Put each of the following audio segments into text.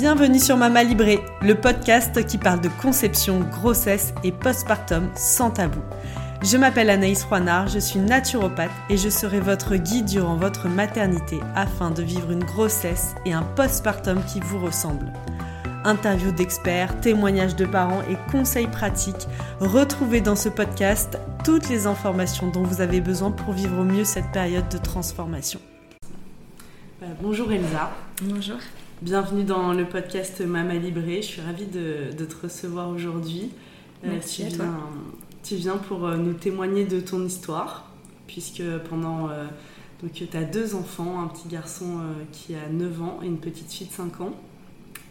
Bienvenue sur Mama Libré, le podcast qui parle de conception, grossesse et postpartum sans tabou. Je m'appelle Anaïs Roinard, je suis naturopathe et je serai votre guide durant votre maternité afin de vivre une grossesse et un postpartum qui vous ressemblent. Interviews d'experts, témoignages de parents et conseils pratiques, retrouvez dans ce podcast toutes les informations dont vous avez besoin pour vivre au mieux cette période de transformation. Euh, bonjour Elsa. Bonjour. Bienvenue dans le podcast Mama Libré. Je suis ravie de, te recevoir aujourd'hui. Euh, Merci à toi. Tu viens pour euh, nous témoigner de ton histoire, puisque pendant. donc, tu as deux enfants, un petit garçon qui a 9 ans et une petite fille de 5 ans.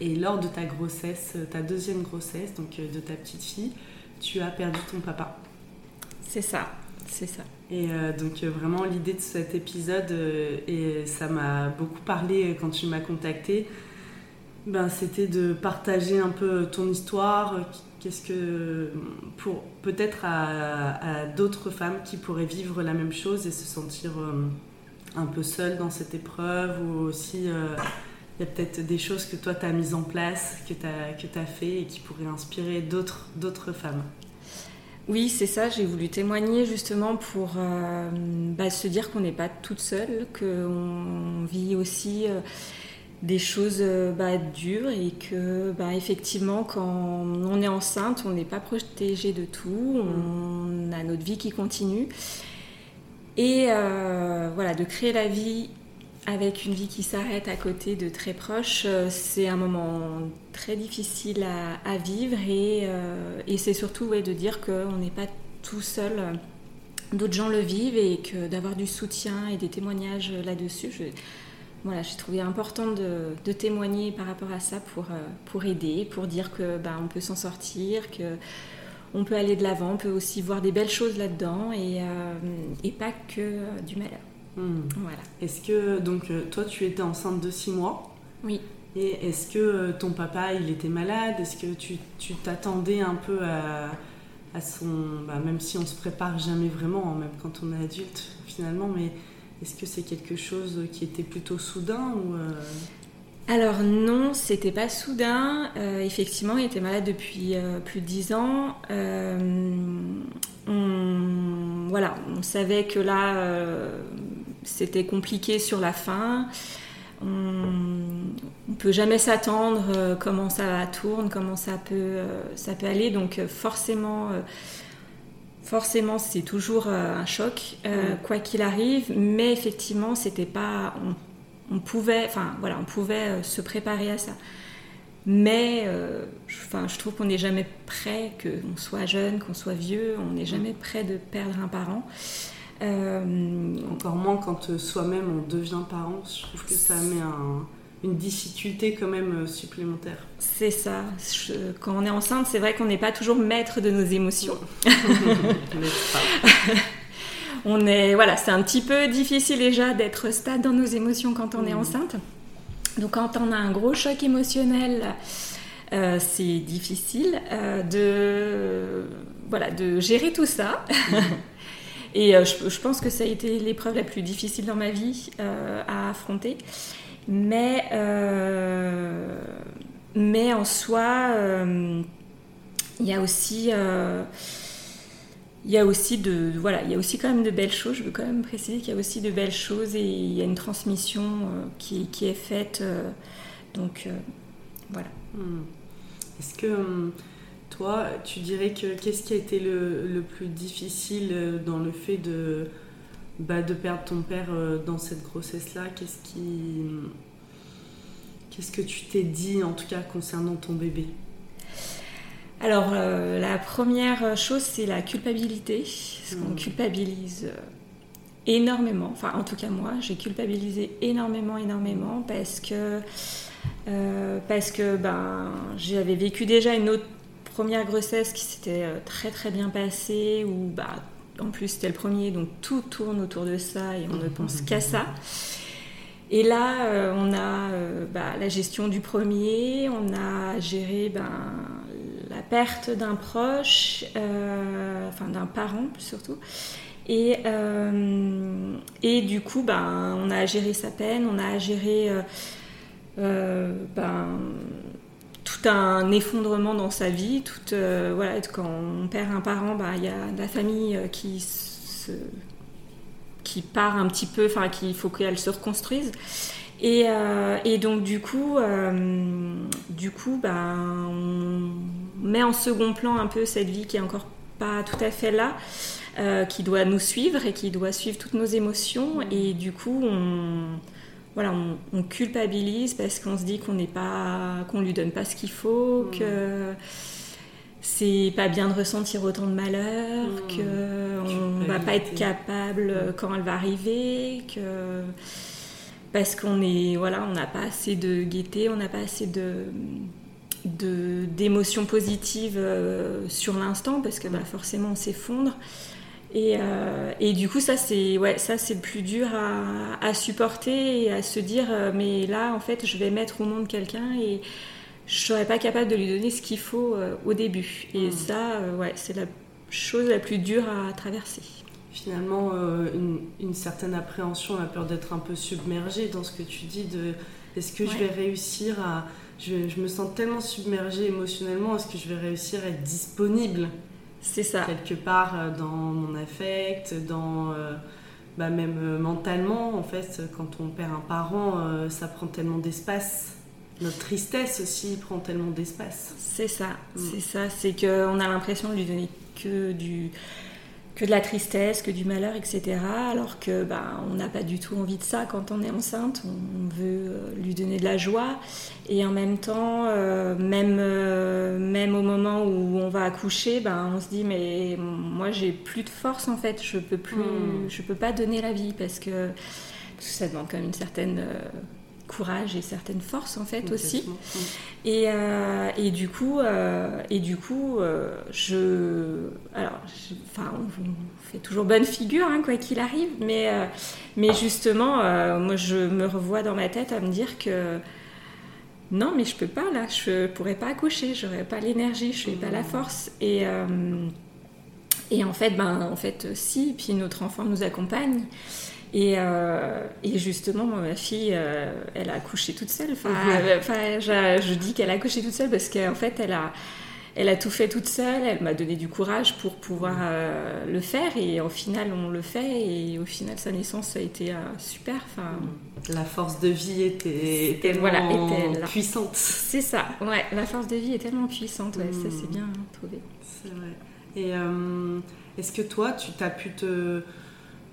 Et lors de ta grossesse, ta deuxième grossesse, donc de ta petite fille, tu as perdu ton papa. C'est ça, c'est ça. Et euh, donc euh, vraiment l'idée de cet épisode, euh, et ça m'a beaucoup parlé quand tu m'as contacté, ben, c'était de partager un peu ton histoire, qu'est-ce que pour peut-être à, d'autres femmes qui pourraient vivre la même chose et se sentir un peu seule dans cette épreuve ou aussi il y a peut-être des choses que toi tu as mises en place, que tu as fait et qui pourraient inspirer d'autres femmes. Oui, c'est ça, j'ai voulu témoigner justement pour euh, bah, se dire qu'on n'est pas toute seule, qu'on vit aussi euh, des choses euh, bah, dures et que bah, effectivement quand on est enceinte, on n'est pas protégé de tout, on a notre vie qui continue. Et voilà, de créer la vie avec une vie qui s'arrête à côté de très proches, euh, c'est un moment très difficile à, vivre euh, et, c'est surtout de dire qu'on n'est pas tout seul. D'autres gens le vivent et que d'avoir du soutien et des témoignages là-dessus, voilà, j'ai trouvé important de, témoigner par rapport à ça pour, euh, pour aider, pour dire que ben, on peut s'en sortir, que on peut aller de l'avant, on peut aussi voir des belles choses là-dedans et pas que du malheur. Hmm. Voilà. Est-ce que, donc, euh, toi, tu étais enceinte de 6 mois Oui. Et est-ce que euh, ton papa, il était malade? Est-ce que tu t'attendais un peu à, son. Bah, même si on se prépare jamais vraiment, hein, même quand on est adulte, finalement, mais est-ce que c'est quelque chose qui était plutôt soudain ou euh? Alors non, c'était pas soudain. effectivement, il était malade depuis plus de 10 ans. on, voilà, on savait que là, c'était compliqué sur la fin. On ne peut jamais s'attendre euh, comment ça tourne, comment ça peut, euh, ça peut aller. Donc euh, forcément, forcément c'est toujours un choc, quoi qu'il arrive. Mais effectivement, c'était pas, on, pouvait, enfin voilà, on pouvait se préparer à ça. Mais enfin, je trouve qu'on n'est jamais prêt, qu'on soit jeune, qu'on soit vieux, on n'est jamais prêt de perdre un parent. Euh, Encore moins quand euh, soi-même on devient parent, je trouve que ça met une difficulté quand même euh, supplémentaire. C'est ça. quand on est enceinte, c'est vrai qu'on n'est pas toujours maître de nos émotions. on est, voilà, c'est un petit peu difficile déjà d'être stable dans nos émotions quand on est mm. enceinte. Donc quand on a un gros choc émotionnel, c'est difficile de, voilà, de gérer tout ça. Mm. Et euh, je, pense que ça a été l'épreuve la plus difficile dans ma vie euh, à affronter. Mais, euh, mais en soi, il y a aussi il y a aussi de voilà il y a aussi quand même de belles choses je veux quand même préciser qu'il y a aussi de belles choses et il y a une transmission qui, qui, est faite donc voilà hmm. est-ce que hum, toi, tu dirais que qu'est-ce qui a été le, plus difficile euh, dans le fait de, bah, de perdre ton père euh, dans cette grossesse-là? Qu'est-ce qui, qu'est-ce que tu t'es dit en tout cas concernant ton bébé? Alors euh, la première chose, c'est la culpabilité, parce qu'on hmm. culpabilise énormément. Enfin, en tout cas moi, j'ai culpabilisé énormément, énormément parce que parce que ben j'avais vécu déjà une autre première grossesse qui s'était euh, très très bien passée, où bah, en plus c'était le premier, donc tout tourne autour de ça et on ne pense qu'à ça. Et là, euh, on a euh, bah, la gestion du premier, on a géré ben, la perte d'un proche, enfin d'un parent surtout. Et, et du coup, ben, on a géré sa peine, on a géré ben, tout un effondrement dans sa vie. Tout, voilà, quand on perd un parent, bah, il y a la famille qui se qui part un petit peu, enfin qu'il faut qu'elle se reconstruise. Et, euh, et, donc du coup, euh, du coup, ben, on met en second plan un peu cette vie qui est encore pas tout à fait là, euh, qui doit nous suivre et qui doit suivre toutes nos émotions. Et du coup, on, voilà, on, culpabilise parce qu'on se dit qu'on n'est pas, qu'on lui donne pas ce qu'il faut, que c'est pas bien de ressentir autant de malheur, mmh. qu'on va pas être capable mmh. quand elle va arriver, que parce qu'on est voilà, on n'a pas assez de gaieté, on n'a pas assez de d'émotions positives euh, sur l'instant parce que bah, forcément on s'effondre et, euh, et, du coup ça c'est ouais ça c'est le plus dur à, à, supporter et à se dire euh, mais là en fait je vais mettre au monde quelqu'un et je serais pas capable de lui donner ce qu'il faut euh, au début. Et hmm. ça, ouais, c'est la chose la plus dure à traverser. Finalement, euh, une, certaine appréhension, la peur d'être un peu submergée dans ce que tu dis de est-ce que je vais réussir à. Je, je, me sens tellement submergée émotionnellement, est-ce que je vais réussir à être disponible? C'est ça. Quelque part dans mon affect, dans. Bah même mentalement, en fait, quand on perd un parent, ça prend tellement d'espace notre tristesse aussi prend tellement d'espace. C'est ça, mm. c'est ça, c'est qu'on a l'impression de lui donner que du que de la tristesse, que du malheur, etc. Alors que bah, on n'a pas du tout envie de ça quand on est enceinte. On veut euh, lui donner de la joie et en même temps, euh, même euh, même au moment où on va accoucher, bah, on se dit mais moi j'ai plus de force en fait. Je peux plus, mm. je peux pas donner la vie parce que, parce que ça demande quand même une certaine courage et certaines forces en fait aussi. Et, euh, et, du coup, euh, et du coup, euh, je, alors, enfin, on, fait toujours bonne figure hein, quoi qu'il arrive, mais, mais justement, moi, je me revois dans ma tête à me dire que non, mais je peux pas là, je pourrais pas accoucher, j'aurais pas l'énergie, je n'ai pas la mmh. force et et en fait, ben, en fait, si. Puis notre enfant nous accompagne. Et, euh, et, justement, ma fille, euh, elle a accouché toute seule. Enfin, je, dis qu'elle a accouché toute seule parce qu'en fait, elle a, elle a tout fait toute seule. Elle m'a donné du courage pour pouvoir euh, le faire. Et au final, on le fait. Et au final, sa naissance a été super. Enfin, la force de vie était tellement voilà, était puissante. C'est ça. Ouais, la force de vie est tellement puissante. Ouais, Ça, c'est bien trouvé. C'est vrai. Et est-ce que toi, tu t'as pu te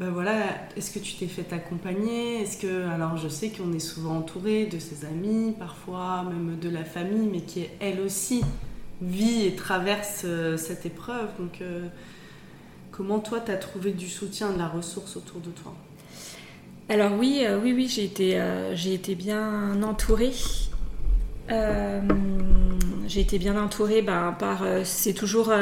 ben voilà, est-ce que tu t'es fait accompagner? Est-ce que, alors je sais qu'on est souvent entouré de ses amis, parfois même de la famille, mais qui elle aussi vit et traverse euh, cette épreuve. Donc, euh, comment toi, tu as trouvé du soutien, de la ressource autour de toi? Alors oui, euh, oui, oui, j'ai été, j'ai été bien entourée. j'ai été bien entourée ben, par, c'est toujours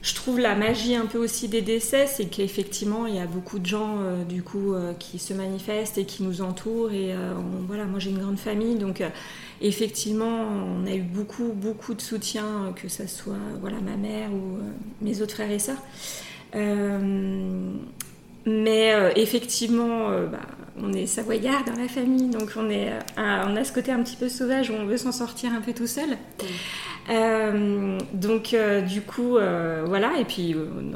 je trouve la magie un peu aussi des décès, c'est qu'effectivement, il y a beaucoup de gens euh, du coup euh, qui se manifestent et qui nous entourent. Et euh, voilà, moi j'ai une grande famille, donc effectivement, on a eu beaucoup, beaucoup de soutien, que ce soit voilà ma mère ou mes autres frères et sœurs. mais effectivement, bah, on est savoyard dans la famille, donc on, est, on a ce côté un petit peu sauvage où on veut s'en sortir un peu tout seul. Euh, donc euh, du coup, euh, voilà, et puis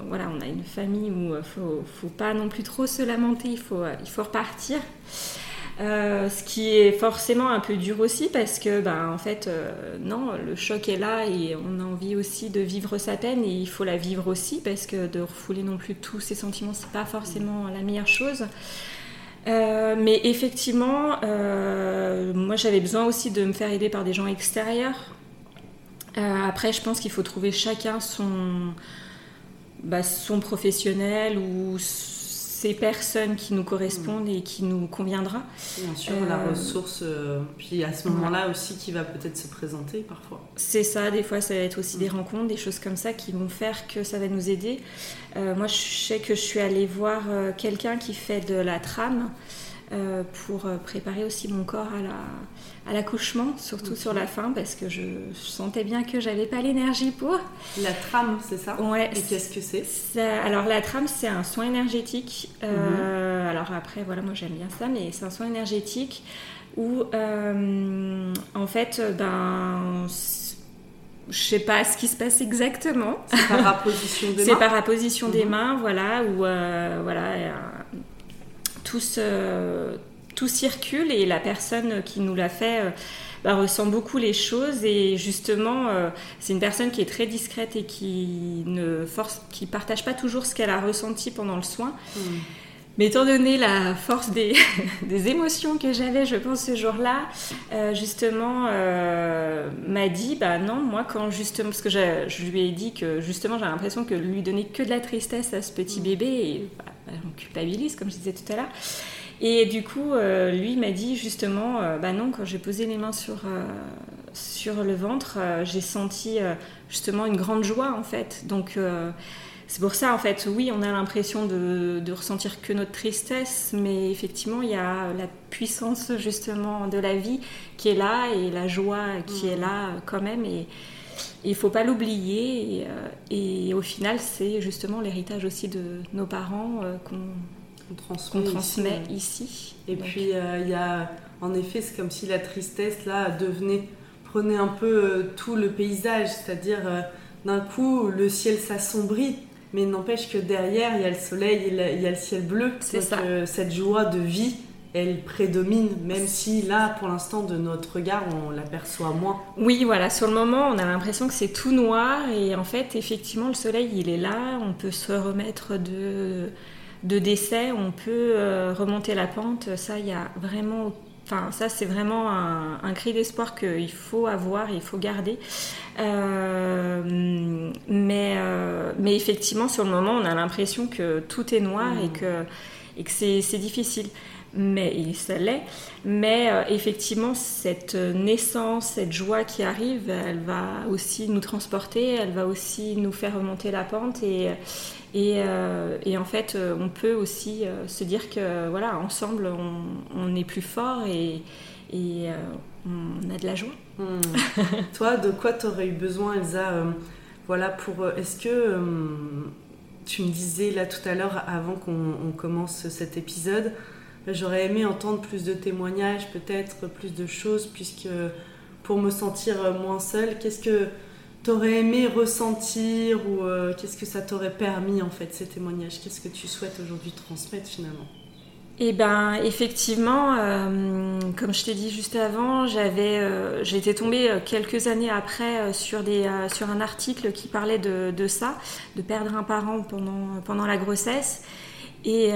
voilà, on a une famille où il faut, faut pas non plus trop se lamenter, il faut, il faut repartir. ce qui est forcément un peu dur aussi parce que, ben, en fait, non, le choc est là et on a envie aussi de vivre sa peine et il faut la vivre aussi parce que de refouler non plus tous ses sentiments, c'est pas forcément la meilleure chose. Mais effectivement, moi j'avais besoin aussi de me faire aider par des gens extérieurs. Euh, après, je pense qu'il faut trouver chacun son, bah, son professionnel ou ces personnes qui nous correspondent et qui nous conviendra. Bien sûr, la euh, ressource, euh, puis à ce moment-là aussi qui va peut-être se présenter parfois. C'est ça, des fois ça va être aussi des mm. rencontres, des choses comme ça qui vont faire que ça va nous aider. moi je sais que je suis allée voir quelqu'un qui fait de la trame. Euh, pour euh, préparer aussi mon corps à l'accouchement, surtout sur la fin, parce que je, sentais bien que j'avais pas l'énergie pour. La trame, c'est ça? Ouais. Et qu'est-ce que c'est? Alors la trame, c'est un soin énergétique. Euh, mhm. Alors après, voilà, moi j'aime bien ça, mais c'est un soin énergétique où en fait ben je sais pas ce qui se passe exactement. C'est par apposition des mains? C'est par apposition des mhm. mains, voilà, où euh, voilà, tout, tout circule et la personne qui nous l'a fait euh, bah, ressent beaucoup les choses et justement, euh, c'est une personne qui est très discrète et qui ne force, qui partage pas toujours ce qu'elle a ressenti pendant le soin. Mhm. Mais étant donné la force des, des émotions que j'avais, je pense, ce jour-là, euh, justement, euh, m'a dit, bah non, moi, quand justement, parce que je lui ai dit que justement, j'ai l'impression que lui donner que de la tristesse à ce petit mm. bébé, et, bah, on culpabilise, comme je disais tout à l'heure. Et du coup, euh, lui m'a dit justement, bah non, quand j'ai posé les mains sur, sur le ventre, j'ai senti justement une grande joie, en fait. Donc, c'est pour ça, en fait, oui, on a l'impression de, ressentir que notre tristesse, mais effectivement, il y a la puissance justement de la vie qui est là et la joie qui est là quand même. Et il ne faut pas l'oublier. Euh, et, au final, c'est justement l'héritage aussi de nos parents euh, qu'on transmet, ici, Et puis, euh, il y a, en effet, c'est comme si la tristesse, là, devenait, prenait un peu tout le paysage, c'est-à-dire, d'un coup, le ciel s'assombrit mais n'empêche que derrière, il y a le soleil, il y a le ciel bleu. C'est ça. cette joie de vie, elle prédomine, même si là, pour l'instant, de notre regard, on l'aperçoit moins. Oui, voilà, sur le moment, on a l'impression que c'est tout noir, et en fait, effectivement, le soleil, il est là, on peut se remettre de, de décès, on peut euh, remonter la pente, ça, il y a vraiment Enfin, ça, c'est vraiment un, cri d'espoir qu'il faut avoir, il faut garder. Euh, mais, euh, mais effectivement, sur le moment, on a l'impression que tout est noir et mmh. que, et que c'est difficile. Mais ça l'est. Mais euh, effectivement, cette naissance, cette joie qui arrive, elle va aussi nous transporter, elle va aussi nous faire remonter la pente et, euh, en fait, euh, on peut aussi se dire que voilà, ensemble, on, est plus fort et, on a de la joie. Hmm. Toi, de quoi tu aurais eu besoin, Elsa Voilà, pour. Est-ce que tu me disais là tout à l'heure, avant qu'on commence cet épisode, j'aurais aimé entendre plus de témoignages, peut-être plus de choses, puisque pour me sentir moins seule, qu'est-ce que t'aurais aimé ressentir ou euh, qu'est-ce que ça t'aurait permis en fait ces témoignages? Qu'est-ce que tu souhaites aujourd'hui transmettre finalement? Eh ben, effectivement, euh, comme je t'ai dit juste avant, j'avais, euh, été tombée quelques années après sur, des, sur un article qui parlait de, de, ça, de perdre un parent pendant, pendant la grossesse. Et,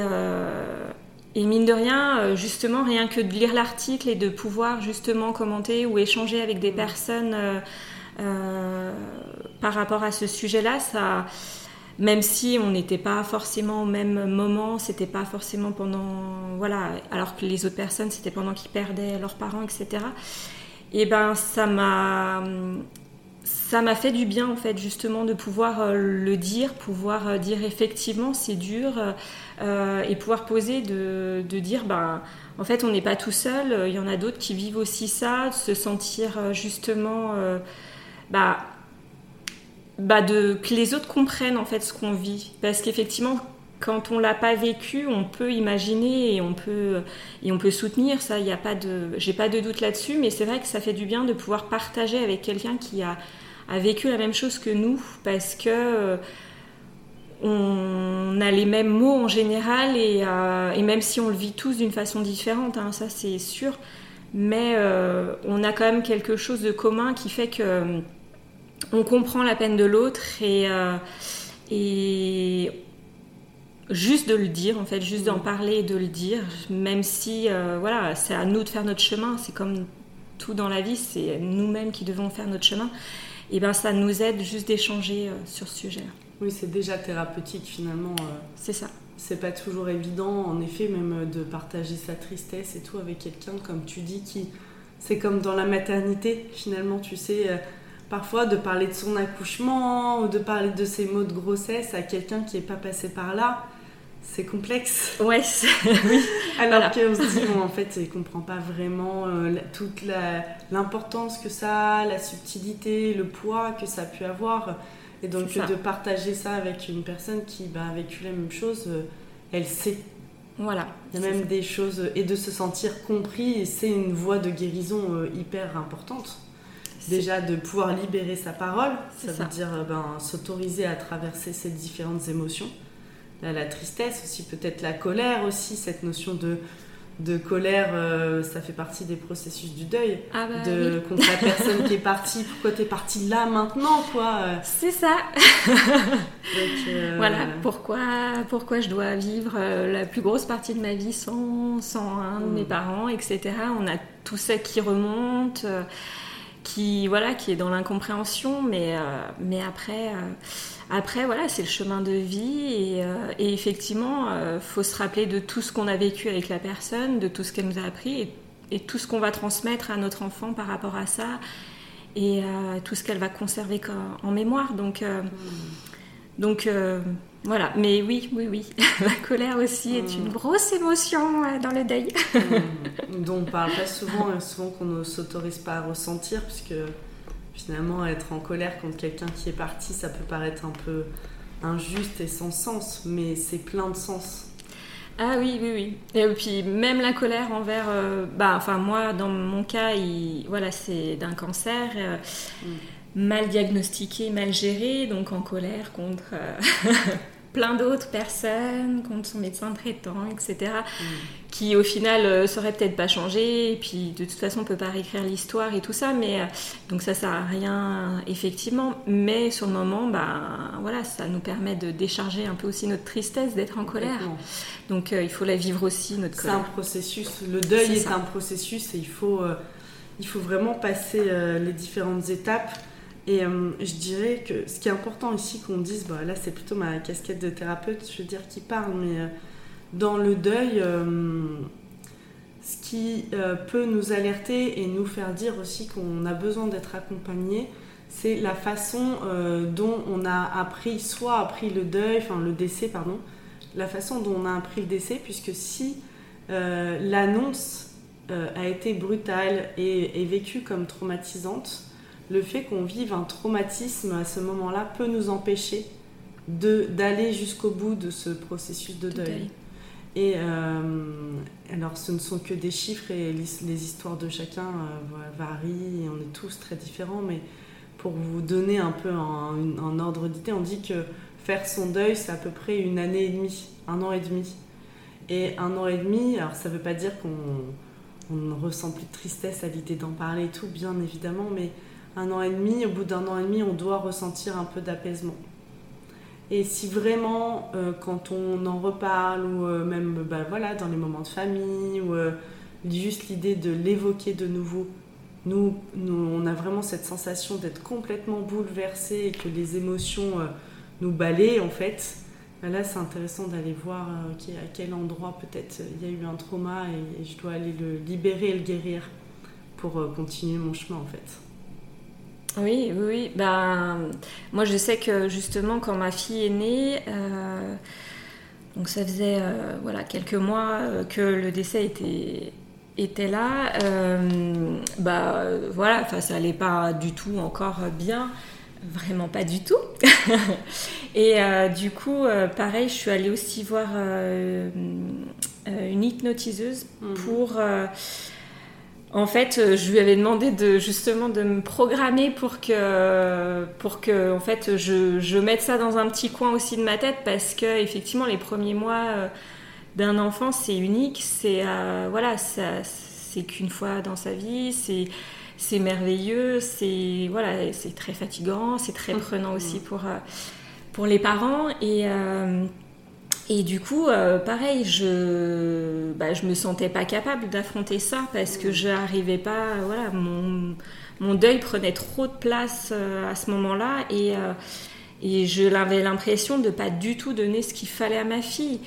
et mine de rien, justement, rien que de lire l'article et de pouvoir justement commenter ou échanger avec des mmh. personnes euh, par rapport à ce sujet-là, ça, même si on n'était pas forcément au même moment, c'était pas forcément pendant, voilà, alors que les autres personnes, c'était pendant qu'ils perdaient leurs parents, etc. Et ben, ça m'a, ça m'a fait du bien en fait justement de pouvoir euh, le dire, pouvoir euh, dire effectivement c'est dur et pouvoir poser de, de dire ben en fait on n'est pas tout seul, il y en a d'autres qui vivent aussi ça, de se sentir justement bah, bah de, que les autres comprennent en fait ce qu'on vit. Parce qu'effectivement, quand on l'a pas vécu, on peut imaginer et on peut, et on peut soutenir. Ça, il a pas de, j'ai pas de doute là-dessus. Mais c'est vrai que ça fait du bien de pouvoir partager avec quelqu'un qui a, a vécu la même chose que nous, parce que euh, on a les mêmes mots en général et, euh, et même si on le vit tous d'une façon différente, hein, ça c'est sûr. Mais euh, on a quand même quelque chose de commun qui fait que on comprend la peine de l'autre et, et juste de le dire en fait, juste d'en parler et de le dire, même si euh, voilà, c'est à nous de faire notre chemin, c'est comme tout dans la vie, c'est nous-mêmes qui devons faire notre chemin. Et ben ça nous aide juste d'échanger euh, sur ce sujet. Oui, c'est déjà thérapeutique finalement. c'est ça. C'est pas toujours évident, en effet, même de partager sa tristesse et tout avec quelqu'un, comme tu dis, qui c'est comme dans la maternité finalement, tu sais parfois de parler de son accouchement ou de parler de ses maux de grossesse à quelqu'un qui n'est pas passé par là, c'est complexe. Ouais, oui. Alors qu'on se dit, en fait, il comprend pas vraiment euh, toute l'importance que ça a, la subtilité, le poids que ça a pu avoir. Et donc, de partager ça avec une personne qui bah, a vécu la même chose, euh, elle sait. Voilà. Il y a même des choses, et de se sentir compris, c'est une voie de guérison euh, hyper importante. déjà de pouvoir libérer sa parole, ça veut dire ben, s'autoriser à traverser ces différentes émotions. La tristesse aussi, peut-être la colère aussi, cette notion de de colère, euh, ça fait partie des processus du deuil. Ah bah de, Contre la personne qui est partie, pourquoi t'es partie là maintenant, quoi. Euh. C'est ça. Euh, voilà, pourquoi, pourquoi je dois vivre la plus grosse partie de ma vie sans, sans un de mes mm. parents, etc. On a tout ça qui remonte, qui, voilà, qui est dans l'incompréhension, mais, mais après après, voilà, c'est le chemin de vie et, euh, effectivement, il euh, faut se rappeler de tout ce qu'on a vécu avec la personne, de tout ce qu'elle nous a appris et, tout ce qu'on va transmettre à notre enfant par rapport à ça et euh, tout ce qu'elle va conserver en mémoire. Donc, donc voilà. Mais oui, oui, oui, la colère aussi est une grosse émotion dans le deuil. dont on parle pas souvent, souvent qu'on ne s'autorise pas à ressentir, puisque finalement, être en colère contre quelqu'un qui est parti, ça peut paraître un peu injuste et sans sens, mais c'est plein de sens. Ah oui, oui, oui. Et puis même la colère envers, euh, bah, enfin moi, dans mon cas, voilà, c'est d'un cancer. Euh, mm. Mal diagnostiqué, mal géré, donc en colère contre euh, plein d'autres personnes, contre son médecin traitant, etc., mm. qui au final euh, serait peut-être pas changé, et puis de toute façon on peut pas réécrire l'histoire et tout ça, mais euh, donc ça sert à rien effectivement, mais sur le moment, bah voilà, ça nous permet de décharger un peu aussi notre tristesse d'être en colère. Donc euh, il faut la vivre aussi notre colère. C'est un processus, le deuil est, un processus et il faut, il faut vraiment passer les différentes étapes et euh, je dirais que ce qui est important ici qu'on dise, bah, là c'est plutôt ma casquette de thérapeute, je veux dire, qui parle, mais euh, dans le deuil, euh, ce qui peut nous alerter et nous faire dire aussi qu'on a besoin d'être accompagné, c'est la façon dont on a appris, soit appris le deuil, enfin le décès, pardon, la façon dont on a appris le décès, puisque si l'annonce a été brutale et, et vécue comme traumatisante, le fait qu'on vive un traumatisme à ce moment-là peut nous empêcher d'aller jusqu'au bout de ce processus de deuil. Et euh, alors, ce ne sont que des chiffres et les, histoires de chacun euh, varient et on est tous très différents. Mais pour vous donner un peu un, ordre d'idée, on dit que faire son deuil, c'est à peu près une année et demie, un an et demi. Et un an et demi, alors ça ne veut pas dire qu'on ne ressent plus de tristesse à l'idée d'en parler et tout, bien évidemment, mais un an et demi, au bout d'un an et demi, on doit ressentir un peu d'apaisement. Et si vraiment, euh, quand on en reparle, ou euh, même bah, dans les moments de famille, ou euh, juste l'idée de l'évoquer de nouveau, nous, nous, on a vraiment cette sensation d'être complètement bouleversé et que les émotions nous balayent en fait. Bah, là, c'est intéressant d'aller voir à quel endroit peut-être il y a eu un trauma et, et, je dois aller le libérer et le guérir pour continuer mon chemin en fait. Oui, oui, oui. Ben, moi, je sais que justement, quand ma fille est née, euh, donc ça faisait euh, voilà, quelques mois euh, que le décès était, était là. bah, voilà, ça n'allait pas du tout encore bien. Vraiment pas du tout. Et du coup, pareil, je suis allée aussi voir une hypnotiseuse mmh. En fait, euh, je lui avais demandé de justement de me programmer pour que, pour que en fait, je, mette ça dans un petit coin aussi de ma tête parce que effectivement, les premiers mois euh, d'un enfant, c'est unique, c'est euh, voilà, c'est qu'une fois dans sa vie, c'est c'est merveilleux, c'est voilà, c'est très fatigant, c'est très mmh. prenant aussi pour pour les parents et et du coup, euh, pareil, je bah, je me sentais pas capable d'affronter ça parce que je n'arrivais pas, voilà, mon, mon, deuil prenait trop de place euh, à ce moment-là et, euh, et je avais l'impression de pas du tout donner ce qu'il fallait à ma fille.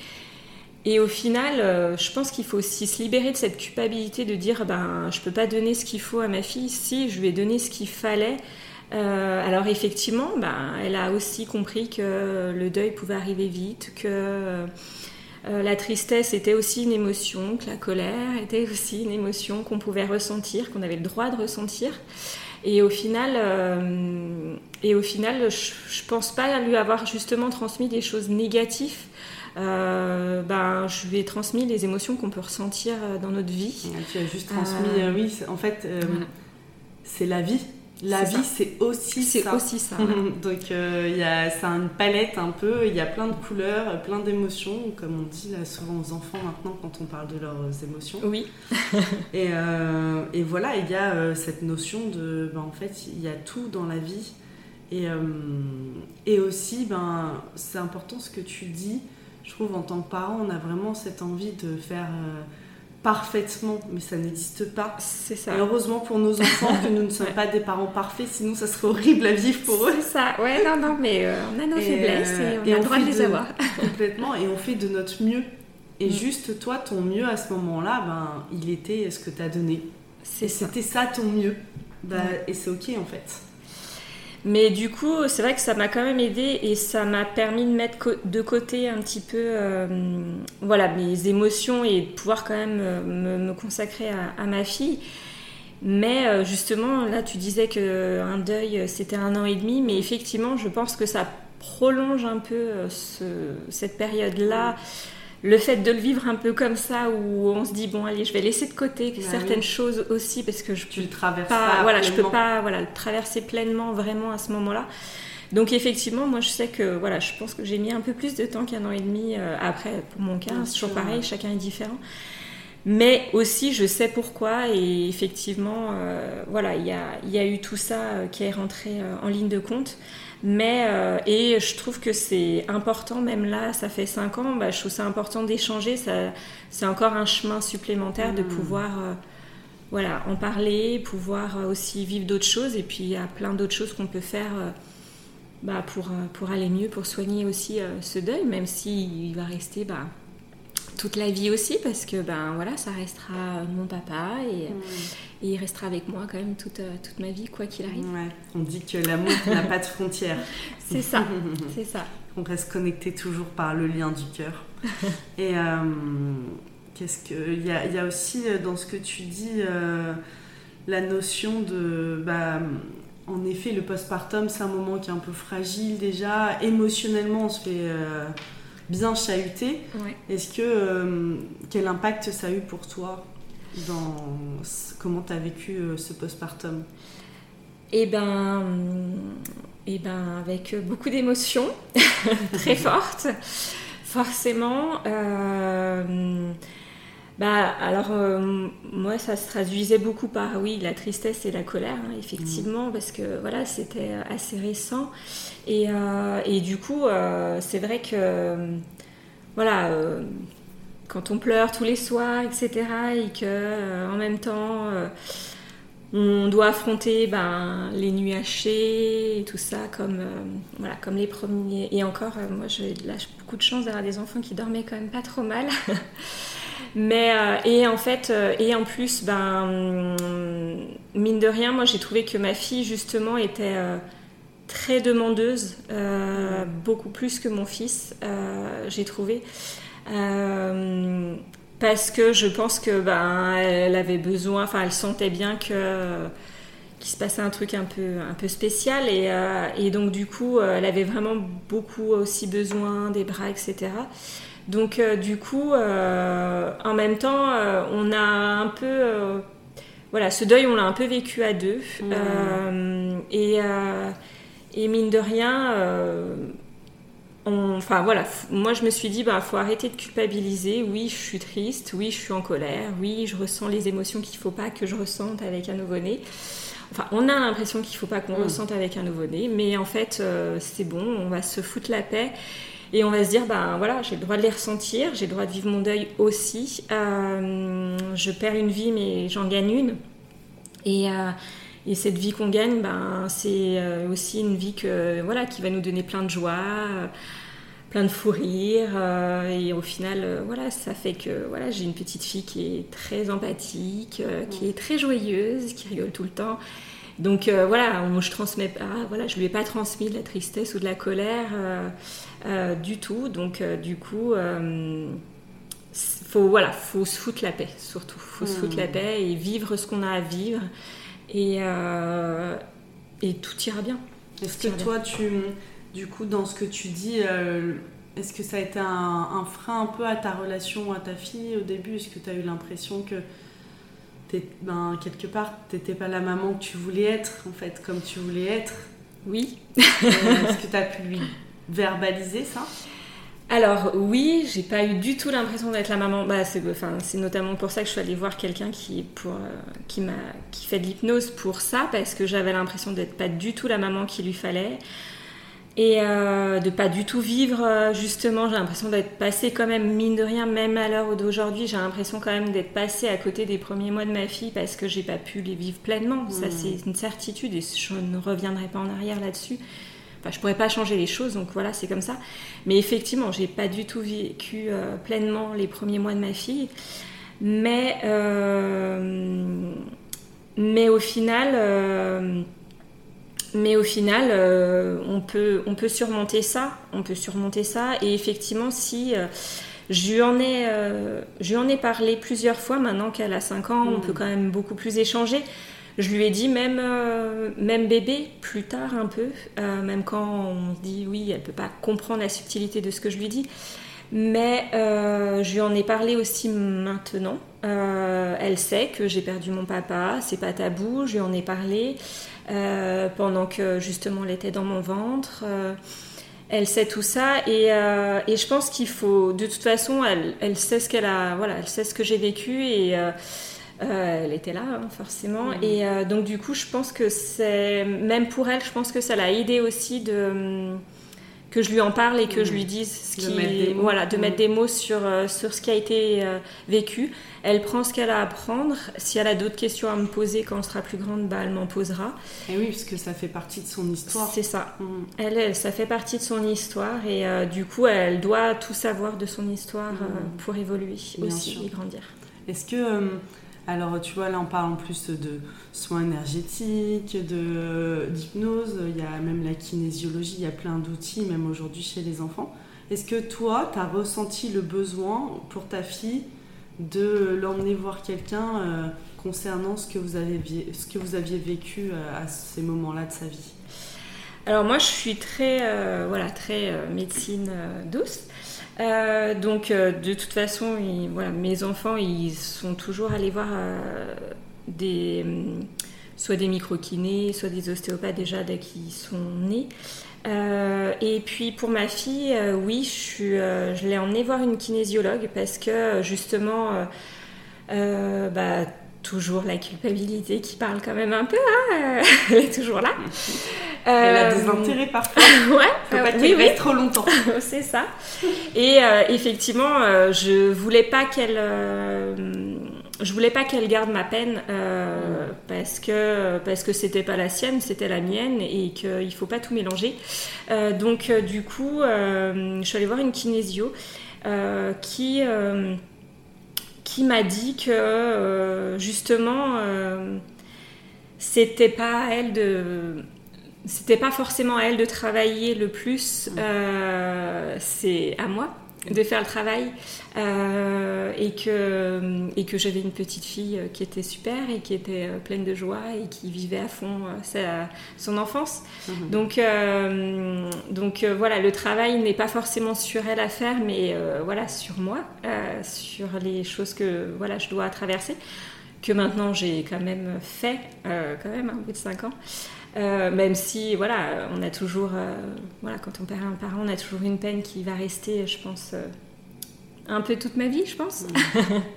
Et au final, je pense qu'il faut aussi se libérer de cette culpabilité de dire, ben, je peux pas donner ce qu'il faut à ma fille, si je lui ai donné ce qu'il fallait. Euh, alors effectivement, ben, elle a aussi compris que le deuil pouvait arriver vite, que euh, la tristesse était aussi une émotion, que la colère était aussi une émotion qu'on pouvait ressentir, qu'on avait le droit de ressentir. Et au final, euh, et au final je, ne pense pas lui avoir justement transmis des choses négatives. ben, je lui ai transmis les émotions qu'on peut ressentir dans notre vie. Tu as juste transmis, oui, en fait, c'est la vie la vie, c'est aussi ça. C'est aussi ça. Donc, euh, il y a, c'est une palette un peu, il y a plein de couleurs, plein d'émotions, comme on dit là souvent aux enfants maintenant quand on parle de leurs émotions. Oui. et, euh, et, voilà, il y a euh, cette notion de, ben, en fait, il y a tout dans la vie. Et, et aussi, ben, c'est important ce que tu dis. Je trouve en tant que parent, on a vraiment cette envie de faire parfaitement, mais ça n'existe pas. C'est ça. Et heureusement pour nos enfants que nous ne sommes pas des parents parfaits, sinon ça serait horrible à vivre pour eux. C'est ça, ouais, non, non, mais euh, on a nos faiblesses et on a le droit de les avoir. complètement, et on fait de notre mieux. Et mm. juste toi, ton mieux à ce moment-là, ben, il était ce que tu as donné. C'était ça. ton mieux. Ben, et c'est ok en fait. Mais du coup, c'est vrai que ça m'a quand même aidé et ça m'a permis de mettre de côté un petit peu euh, voilà, mes émotions et de pouvoir quand même euh, me, consacrer à, ma fille. Mais euh, justement, là, tu disais qu'un deuil, c'était un an et demi, mais effectivement, je pense que ça prolonge un peu cette période-là le fait de le vivre un peu comme ça où on se dit bon allez je vais laisser de côté bah certaines choses aussi parce que je tu le traverses pas, voilà je peux pas voilà le traverser pleinement vraiment à ce moment-là. Donc effectivement moi je sais que voilà je pense que j'ai mis un peu plus de temps qu'un an et demi euh, après pour mon cas c'est toujours pareil chacun est différent. Mais aussi je sais pourquoi et effectivement euh, voilà il y a, y a, eu tout ça euh, qui est rentré en ligne de compte mais, euh, et je trouve que c'est important, même là, ça fait 5 ans, bah, je trouve ça important d'échanger. C'est encore un chemin supplémentaire de mmh. pouvoir euh, voilà, en parler, pouvoir euh, aussi vivre d'autres choses. Et puis, il y a plein d'autres choses qu'on peut faire bah, pour, pour aller mieux, pour soigner aussi ce deuil, même s'il va rester bah, toute la vie aussi, parce que ben, voilà, ça restera mon papa et. Mmh. Et il restera avec moi quand même toute, euh, toute ma vie, quoi qu'il arrive. On dit que l'amour n'a pas de frontières. C'est ça, c'est ça. On reste connecté toujours par le lien du cœur. Et euh, qu'est-ce que il y a, y a, aussi euh, dans ce que tu dis la notion de bah, en effet le postpartum c'est un moment qui est un peu fragile déjà émotionnellement on se fait bien chahuter. Est-ce que quel impact ça a eu pour toi? Dans comment tu as vécu euh, ce postpartum? Eh ben, eh ben, avec beaucoup d'émotions très fortes, forcément. Euh, bah, alors, euh, moi, ça se traduisait beaucoup par, oui, la tristesse et la colère, hein, effectivement, mm. parce que, voilà, c'était assez récent. Et, et du coup, c'est vrai que, voilà, quand on pleure tous les soirs, etc., et que euh, en même temps euh, on doit affronter ben, les nuits hachées et tout ça comme, euh, voilà, comme les premiers. Et encore, moi j'ai beaucoup de chance d'avoir des enfants qui dormaient quand même pas trop mal. Mais, et en fait, et en plus, ben, mine de rien, moi j'ai trouvé que ma fille justement était très demandeuse, beaucoup plus que mon fils, j'ai trouvé. Euh, parce que je pense que ben elle avait besoin, enfin elle sentait bien que qu'il se passait un truc un peu un peu spécial et, euh, et donc du coup euh, elle avait vraiment beaucoup aussi besoin des bras etc. Donc du coup en même temps on a un peu voilà ce deuil on l'a un peu vécu à deux mmh. et et mine de rien enfin voilà, moi je me suis dit, bah faut arrêter de culpabiliser. Oui, je suis triste. Oui, je suis en colère. Oui, je ressens les émotions qu'il faut pas que je ressente avec un nouveau-né. Enfin, on a l'impression qu'il faut pas qu'on mm. ressente avec un nouveau-né, mais en fait, euh, c'est bon. On va se foutre la paix et on va se dire, ben voilà, j'ai le droit de les ressentir. J'ai le droit de vivre mon deuil aussi. Euh, je perds une vie, mais j'en gagne une. Et euh, et cette vie qu'on gagne, ben, c'est euh, aussi une vie que, voilà, qui va nous donner plein de joie, euh, plein de fou rire. Euh, et au final, voilà, ça fait que voilà, j'ai une petite fille qui est très empathique, qui est très joyeuse, qui rigole tout le temps. Donc voilà, je transmets pas, voilà, je lui ai pas transmis de la tristesse ou de la colère du tout. Donc du coup, faut voilà, faut se foutre la paix surtout, faut se foutre la mmh. paix et vivre ce qu'on a à vivre. Et, euh, et tout ira bien. Est-ce que toi, tu, du coup, dans ce que tu dis, euh, est-ce que ça a été un, frein un peu à ta relation à ta fille au début? Est-ce que tu as eu l'impression que ben, quelque part, t'étais pas la maman que tu voulais être, en fait, comme tu voulais être? Oui. Est-ce que tu as pu lui verbaliser ça? Alors oui, j'ai pas eu du tout l'impression d'être la maman. Bah, c'est, enfin, c'est notamment pour ça que je suis allée voir quelqu'un qui, pour, euh, qui, m'a, qui fait de l'hypnose pour ça, parce que j'avais l'impression d'être pas du tout la maman qu'il lui fallait. Et euh, de pas du tout vivre, euh, justement, j'ai l'impression d'être passée quand même, mine de rien, même à l'heure d'aujourd'hui, j'ai l'impression quand même d'être passée à côté des premiers mois de ma fille parce que j'ai pas pu les vivre pleinement. Ça, mmh. c'est une certitude et je ne reviendrai pas en arrière là-dessus. Enfin, je pourrais pas changer les choses, donc voilà, c'est comme ça. Mais effectivement, j'ai pas du tout vécu euh, pleinement les premiers mois de ma fille. Mais, euh, mais au final, euh, mais au final on, peut, on peut surmonter ça. On peut surmonter ça. Et effectivement, si. Je lui, en ai, je en ai parlé plusieurs fois maintenant qu'elle a 5 ans, on mmh. peut quand même beaucoup plus échanger. Je lui ai dit même, euh, même bébé, plus tard un peu, euh, même quand on dit oui, elle peut pas comprendre la subtilité de ce que je lui dis. Mais euh, je lui en ai parlé aussi maintenant. elle sait que j'ai perdu mon papa, c'est pas tabou, je lui en ai parlé pendant que justement elle était dans mon ventre. elle sait tout ça et, et je pense qu'il faut, de toute façon, elle, elle sait ce qu'elle a, voilà, elle sait ce que j'ai vécu et euh, elle était là, hein, forcément. Mm. Et euh, donc, du coup, je pense que c'est. Même pour elle, je pense que ça l'a aidé aussi de que je lui en parle et que je mm. lui dise ce qui, de voilà, de mettre mm. des mots sur, euh, sur ce qui a été vécu. Elle prend ce qu'elle a à apprendre. Si elle a d'autres questions à me poser quand elle sera plus grande, bah, elle m'en posera. Et oui, parce que ça fait partie de son histoire. C'est ça. Elle, ça fait partie de son histoire et du coup, elle doit tout savoir de son histoire pour évoluer aussi et grandir. Est-ce que alors, tu vois, là, on parle en plus de soins énergétiques, d'hypnose, il y a même la kinésiologie, il y a plein d'outils, même aujourd'hui chez les enfants. Est-ce que toi, tu as ressenti le besoin pour ta fille de l'emmener voir quelqu'un euh, concernant ce que, vous avez, aviez vécu euh, à ces moments-là de sa vie? Alors moi je suis très euh, voilà très médecine douce euh, donc, euh, de toute façon, voilà, mes enfants, ils sont toujours allés voir euh, des, soit des microkinés, soit des ostéopathes déjà dès qu'ils sont nés. et puis pour ma fille, oui, je, l'ai emmenée voir une kinésiologue parce que justement, bah, toujours la culpabilité qui parle quand même un peu, hein elle est toujours là. Elle a des intérêts parfois. ouais, Faut pas oui, oui. trop longtemps. c'est ça. Et euh, effectivement, euh, je voulais pas qu'elle, euh, je voulais pas qu'elle garde ma peine parce que parce que c'était pas la sienne, c'était la mienne et qu'il faut pas tout mélanger. donc du coup, je suis allée voir une kinésio qui qui m'a dit que justement c'était pas à elle de c'était pas forcément à elle de travailler le plus, mm. euh, c'est à moi de faire le travail euh, et que, et que j'avais une petite fille qui était super et qui était euh, pleine de joie et qui vivait à fond sa, son enfance. Mm-hmm. Donc, donc voilà, le travail n'est pas forcément sur elle à faire, mais voilà, sur moi, sur les choses que voilà, je dois traverser, que maintenant j'ai quand même fait, quand même, un bout de 5 ans. Euh, même si, voilà, on a toujours, euh, voilà, quand on perd un parent, on a toujours une peine qui va rester, je pense, euh, un peu toute ma vie, je pense.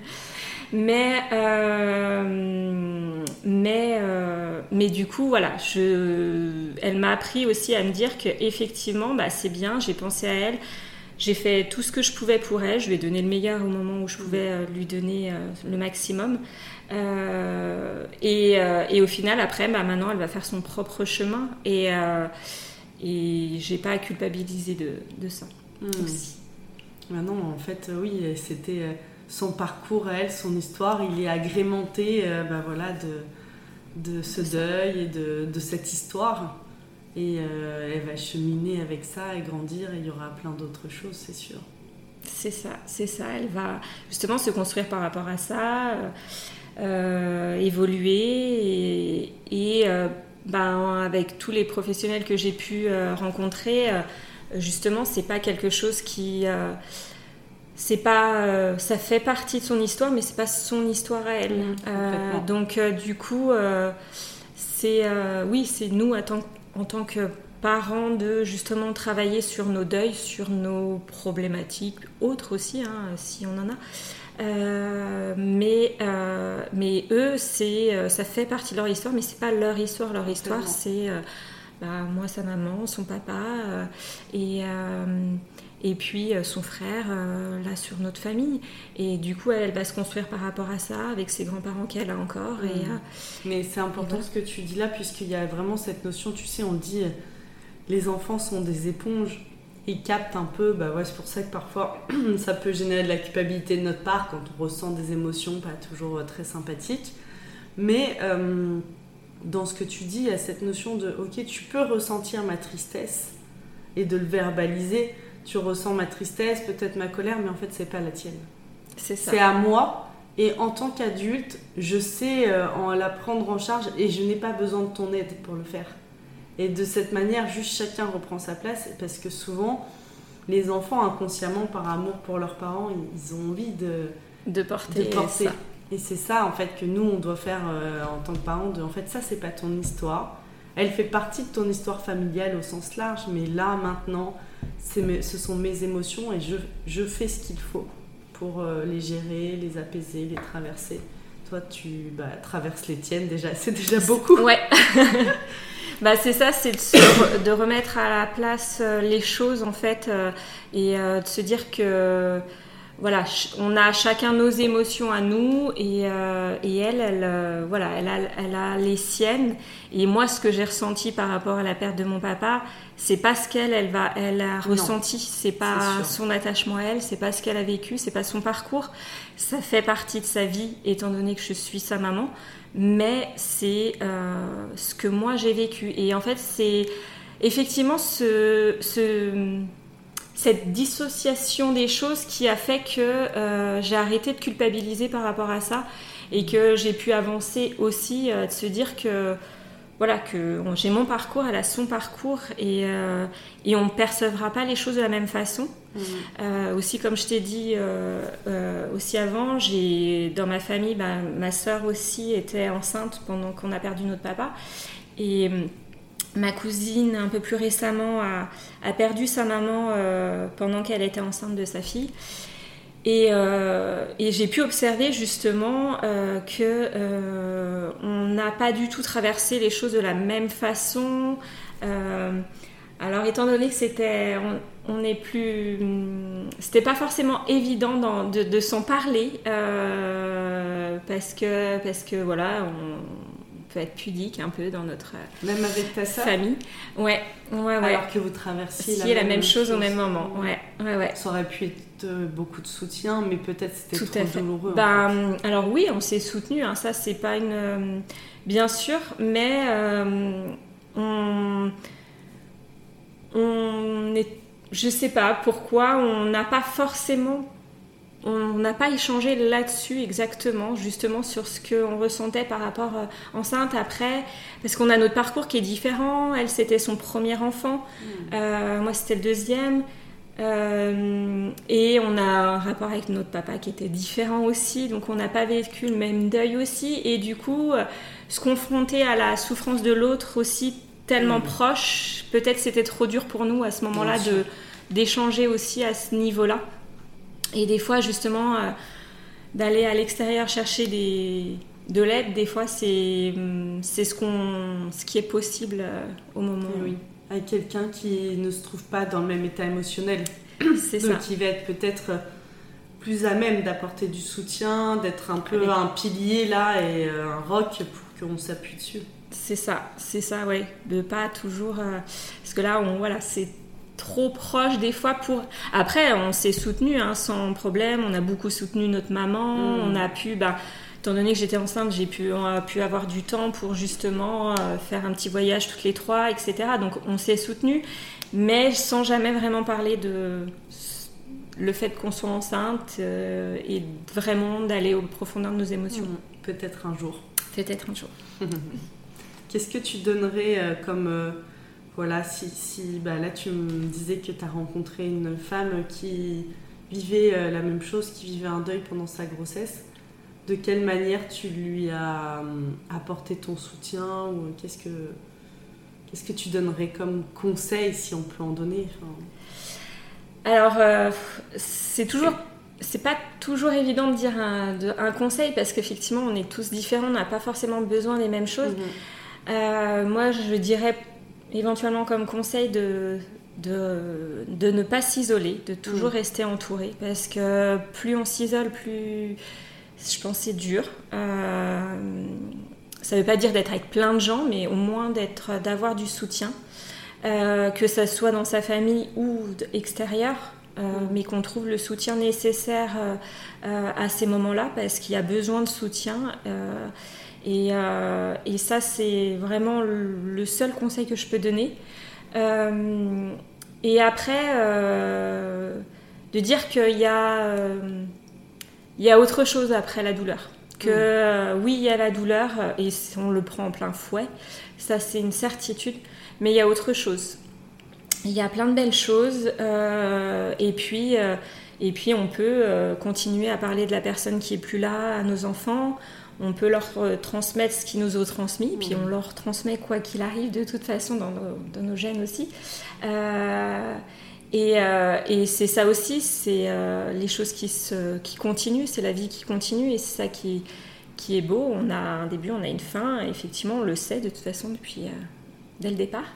mais, mais, mais du coup, voilà, je, elle m'a appris aussi à me dire que effectivement, bah, c'est bien, j'ai pensé à elle. J'ai fait tout ce que je pouvais pour elle, je lui ai donné le meilleur au moment où je pouvais lui donner le maximum. Euh, et, euh, et, au final, après, bah, maintenant, elle va faire son propre chemin. Et, euh, et j'ai pas à culpabiliser de, de ça aussi. Maintenant, en fait, oui, c'était son parcours, elle, son histoire, il est agrémenté bah, voilà, de, de ce deuil et de, de, cette histoire. Et elle va cheminer avec ça et grandir, et il y aura plein d'autres choses, c'est sûr. C'est ça, c'est ça. Elle va justement se construire par rapport à ça. Euh, évoluer et, euh, ben, avec tous les professionnels que j'ai pu euh, rencontrer, justement, c'est pas quelque chose qui c'est pas, ça fait partie de son histoire, mais c'est pas son histoire à elle. Mmh, donc du coup, c'est oui, c'est nous en tant que parents de justement travailler sur nos deuils, sur nos problématiques autres aussi, hein, si on en a. Euh, mais, euh, mais eux, c'est, euh, ça fait partie de leur histoire, mais c'est pas leur histoire. Leur histoire, c'est bah, moi, sa maman, son papa, et, et puis son frère, là, sur notre famille. Et du coup, elle, va se construire par rapport à ça, avec ses grands-parents qu'elle a encore. Et, mmh. mais c'est important ce que tu dis là, puisqu'il y a vraiment cette notion, tu sais, on dit les enfants sont des éponges. Ils captent un peu, bah ouais, c'est pour ça que parfois ça peut générer de la culpabilité de notre part quand on ressent des émotions pas toujours euh, très sympathiques. Mais euh, dans ce que tu dis, il y a cette notion de ok, tu peux ressentir ma tristesse et de le verbaliser. Tu ressens ma tristesse, peut-être ma colère, mais en fait, c'est pas la tienne. C'est ça. C'est à moi. Et en tant qu'adulte, je sais euh, en la prendre en charge et je n'ai pas besoin de ton aide pour le faire. Et de cette manière, juste chacun reprend sa place parce que souvent, les enfants, inconsciemment, par amour pour leurs parents, ils ont envie de, de porter, Ça. Et c'est ça, en fait, que nous, on doit faire euh, en tant que parents. De, en fait, ça, c'est pas ton histoire. Elle fait partie de ton histoire familiale au sens large, mais là, maintenant, ce sont mes émotions et je, je fais ce qu'il faut pour euh, les gérer, les apaiser, les traverser. Toi, tu bah, traverses les tiennes déjà, c'est déjà beaucoup. Ouais. Bah, c'est ça, c'est de, remettre à la place euh, les choses en fait euh, et de se dire que voilà, on a chacun nos émotions à nous et, et elle, elle, voilà, elle a, elle a, les siennes. Et moi, ce que j'ai ressenti par rapport à la perte de mon papa, c'est pas ce qu'elle, elle va, elle a ressenti. C'est pas son attachement à elle, c'est pas ce qu'elle a vécu, c'est pas son parcours. Ça fait partie de sa vie, étant donné que je suis sa maman mais c'est euh, ce que moi j'ai vécu. Et en fait, c'est effectivement ce, cette dissociation des choses qui a fait que euh, j'ai arrêté de culpabiliser par rapport à ça et que j'ai pu avancer aussi, euh, de se dire que voilà, que j'ai mon parcours, elle a son parcours et, euh, et on ne percevra pas les choses de la même façon. Mmh. Euh, aussi, comme je t'ai dit euh, aussi avant, j'ai dans ma famille, bah, ma soeur aussi était enceinte pendant qu'on a perdu notre papa. Et ma cousine, un peu plus récemment, a, perdu sa maman pendant qu'elle était enceinte de sa fille. Euh, et, j'ai pu observer justement euh, que euh, on n'a pas du tout traversé les choses de la même façon. alors étant donné que c'était, on, n'est plus, c'était pas forcément évident de, s'en parler parce que parce que voilà, peut être pudique un peu dans notre même avec ta famille. Ouais, ouais, ouais. Alors que vous traversiez la, la, même, chose, au même moment. Ouais, ouais, ouais. Ça aurait pu être euh, beaucoup de soutien, mais peut-être c'était trop douloureux. Ben, alors oui, on s'est soutenu. Hein, ça, c'est pas une, euh, bien sûr, mais euh, on, on est, je sais pas pourquoi, on n'a pas forcément on n'a pas échangé là-dessus exactement, justement sur ce qu'on ressentait par rapport euh, enceinte après, parce qu'on a notre parcours qui est différent. Elle, c'était son premier enfant, mm. euh, moi, c'était le deuxième. Euh, et on a un rapport avec notre papa qui était différent aussi, donc on n'a pas vécu le même deuil aussi. Et du coup, se confronter à la souffrance de l'autre aussi tellement mm. proche, peut-être c'était trop dur pour nous à ce moment-là de d'échanger aussi à ce niveau-là. Et des fois, justement, euh, d'aller à l'extérieur chercher des, de l'aide, des fois, c'est c'est ce, qu'on ce qui est possible euh, au moment. Oui, avec quelqu'un qui ne se trouve pas dans le même état émotionnel. C'est ça. qui va être peut-être plus à même d'apporter du soutien, d'être un peu un pilier là et euh, un roc pour qu'on s'appuie dessus. C'est ça, c'est ça, ouais. De pas toujours. parce que là, on, voilà, c'est trop proche des fois pour. Après, on s'est soutenu hein, sans problème. On a beaucoup soutenu notre maman. Mm. On a pu, bah, étant donné que j'étais enceinte, j'ai pu, on a pu avoir du temps pour justement euh, faire un petit voyage toutes les trois, etc. Donc on s'est soutenu, mais sans jamais vraiment parler de le fait qu'on soit enceinte euh, et vraiment d'aller au profondeur de nos émotions. Mm. Peut-être un jour. Peut-être un jour. Qu'est-ce que tu donnerais euh, comme voilà, si, si bah là tu me disais que tu as rencontré une femme qui vivait euh, la même chose, qui vivait un deuil pendant sa grossesse, de quelle manière tu lui as apporté ton soutien ou qu'est-ce que qu'est-ce que tu donnerais comme conseil si on peut en donner Alors c'est toujours c'est pas toujours évident de dire un, conseil parce qu'effectivement on est tous différents, on n'a pas forcément besoin des mêmes choses. Mhm. moi je dirais éventuellement comme conseil de, de, de ne pas s'isoler, de toujours mm. rester entouré, parce que plus on s'isole, plus je pense c'est dur. Euh, ça ne veut pas dire d'être avec plein de gens, mais au moins d'être, d'avoir du soutien, euh, que ça soit dans sa famille ou extérieur. Euh, mm. mais qu'on trouve le soutien nécessaire à ces moments-là parce qu'il y a besoin de soutien et, et, ça c'est vraiment le, seul conseil que je peux donner euh, et après, euh, de dire qu'il y, a, euh, il y a autre chose après la douleur. Que mm. oui, il y a la douleur et on le prend en plein fouet, ça c'est une certitude, mais il y a autre chose. Il y a plein de belles choses et puis et puis on peut continuer à parler de la personne qui est plus là à nos enfants on peut leur euh, transmettre ce qu'ils nous ont transmis, puis on leur transmet quoi qu'il arrive de toute façon dans nos, gènes aussi. Euh, euh, et, c'est ça aussi, c'est les choses qui, se, qui continuent, c'est la vie qui continue, et c'est ça qui, qui est beau. On a un début, on a une fin, effectivement, on le sait de toute façon depuis dès le départ.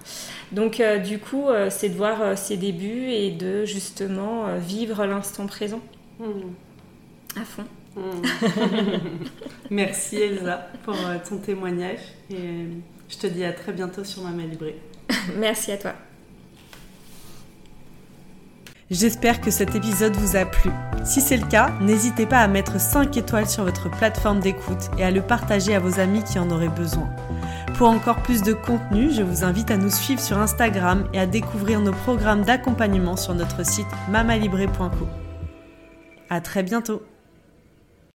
Donc du coup, c'est de voir ces débuts et de justement vivre l'instant présent mmh. à fond. Merci Elsa pour euh, ton témoignage et euh, je te dis à très bientôt sur Maman Libré. Merci à toi. J'espère que cet épisode vous a plu. Si c'est le cas, n'hésitez pas à mettre 5 étoiles sur votre plateforme d'écoute et à le partager à vos amis qui en auraient besoin. Pour encore plus de contenu, je vous invite à nous suivre sur Instagram et à découvrir nos programmes d'accompagnement sur notre site mamalibré.co. À très bientôt.